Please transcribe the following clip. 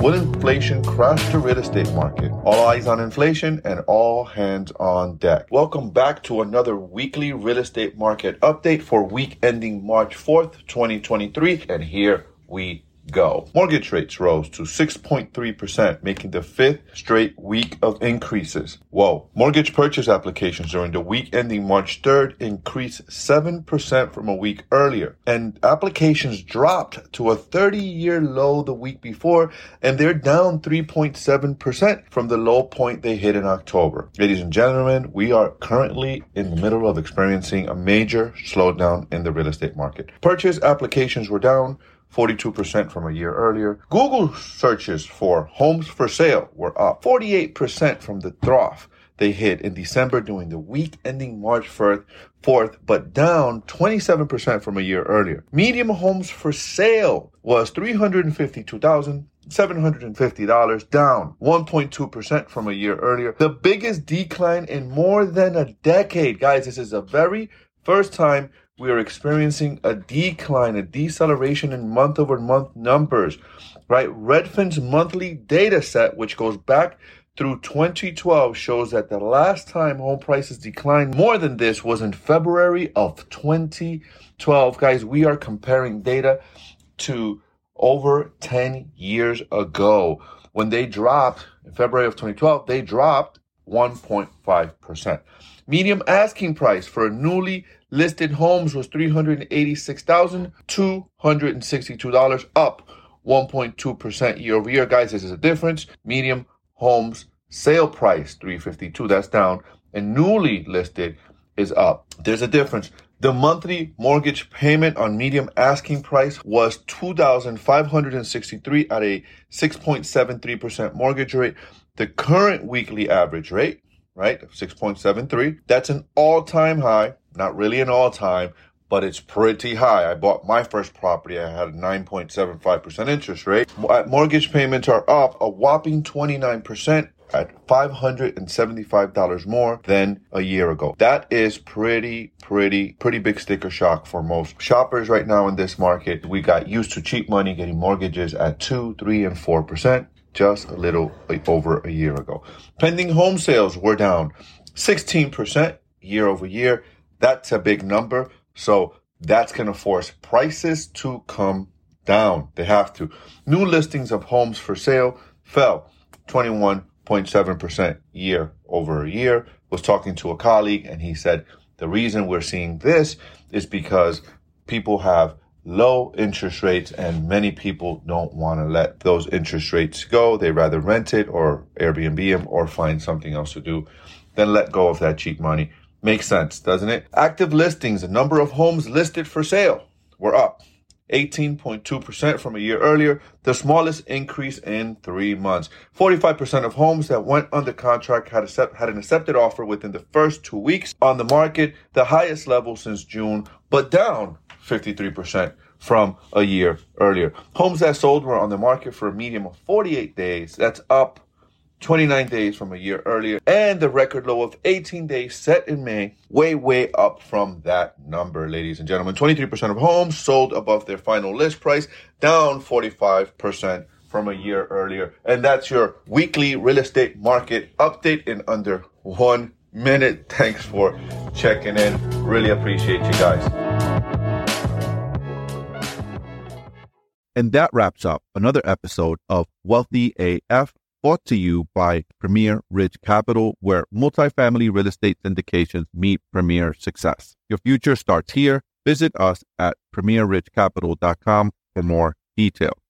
Will inflation crash the real estate market? All eyes on inflation and all hands on deck. Welcome back to another weekly real estate market update for week ending March 4th, 2023. And here we go. Mortgage rates rose to 6.3%, making the fifth straight week of increases. Whoa. Mortgage purchase applications during the week ending March 3rd increased 7% from a week earlier. And applications dropped to a 30 year low the week before, and they're down 3.7% from the low point they hit in October. Ladies and gentlemen, we are currently in the middle of experiencing a major slowdown in the real estate market. Purchase applications were down 42% from a year earlier. Google searches for homes for sale were up 48% from the trough they hit in December during the week ending March 4th, 4th, but down 27% from a year earlier. Medium homes for sale was 352,000. $750 down 1.2% from a year earlier. The biggest decline in more than a decade. Guys, this is a very first time we are experiencing a decline, a deceleration in month over month numbers, right? Redfin's monthly data set, which goes back through 2012, shows that the last time home prices declined more than this was in February of 2012. Guys, we are comparing data to over 10 years ago. When they dropped in February of 2012, they dropped 1.5%. Medium asking price for newly listed homes was $386,262, up 1.2% year over year. Guys, this is a difference. Medium homes sale price 352, that's down, and newly listed is up. There's a difference. The monthly mortgage payment on medium asking price was 2563 at a 6.73% mortgage rate. The current weekly average rate right? 6.73. That's an all time high. Not really an all time, but it's pretty high. I bought my first property. I had a 9.75% interest rate. Uh, mortgage payments are up a whopping 29% at $575 more than a year ago. That is pretty, pretty, pretty big sticker shock for most shoppers right now in this market. We got used to cheap money getting mortgages at two, three, and four percent just a little over a year ago. Pending home sales were down 16% year over year. That's a big number. So that's going to force prices to come down. They have to. New listings of homes for sale fell 21.7% year over year. Was talking to a colleague and he said the reason we're seeing this is because people have low interest rates and many people don't want to let those interest rates go. They rather rent it or Airbnb them or find something else to do than let go of that cheap money. Makes sense, doesn't it? Active listings, the number of homes listed for sale were up 18.2% from a year earlier, the smallest increase in three months. 45% of homes that went under contract had, a, had an accepted offer within the first two weeks on the market, the highest level since June, but down 53% from a year earlier. Homes that sold were on the market for a medium of 48 days. That's up 29 days from a year earlier, and the record low of 18 days set in May, way, way up from that number, ladies and gentlemen. 23% of homes sold above their final list price, down 45% from a year earlier. And that's your weekly real estate market update in under one minute. Thanks for checking in. Really appreciate you guys. And that wraps up another episode of Wealthy AF, brought to you by Premier Ridge Capital, where multifamily real estate syndications meet premier success. Your future starts here. Visit us at premierridgecapital.com for more details.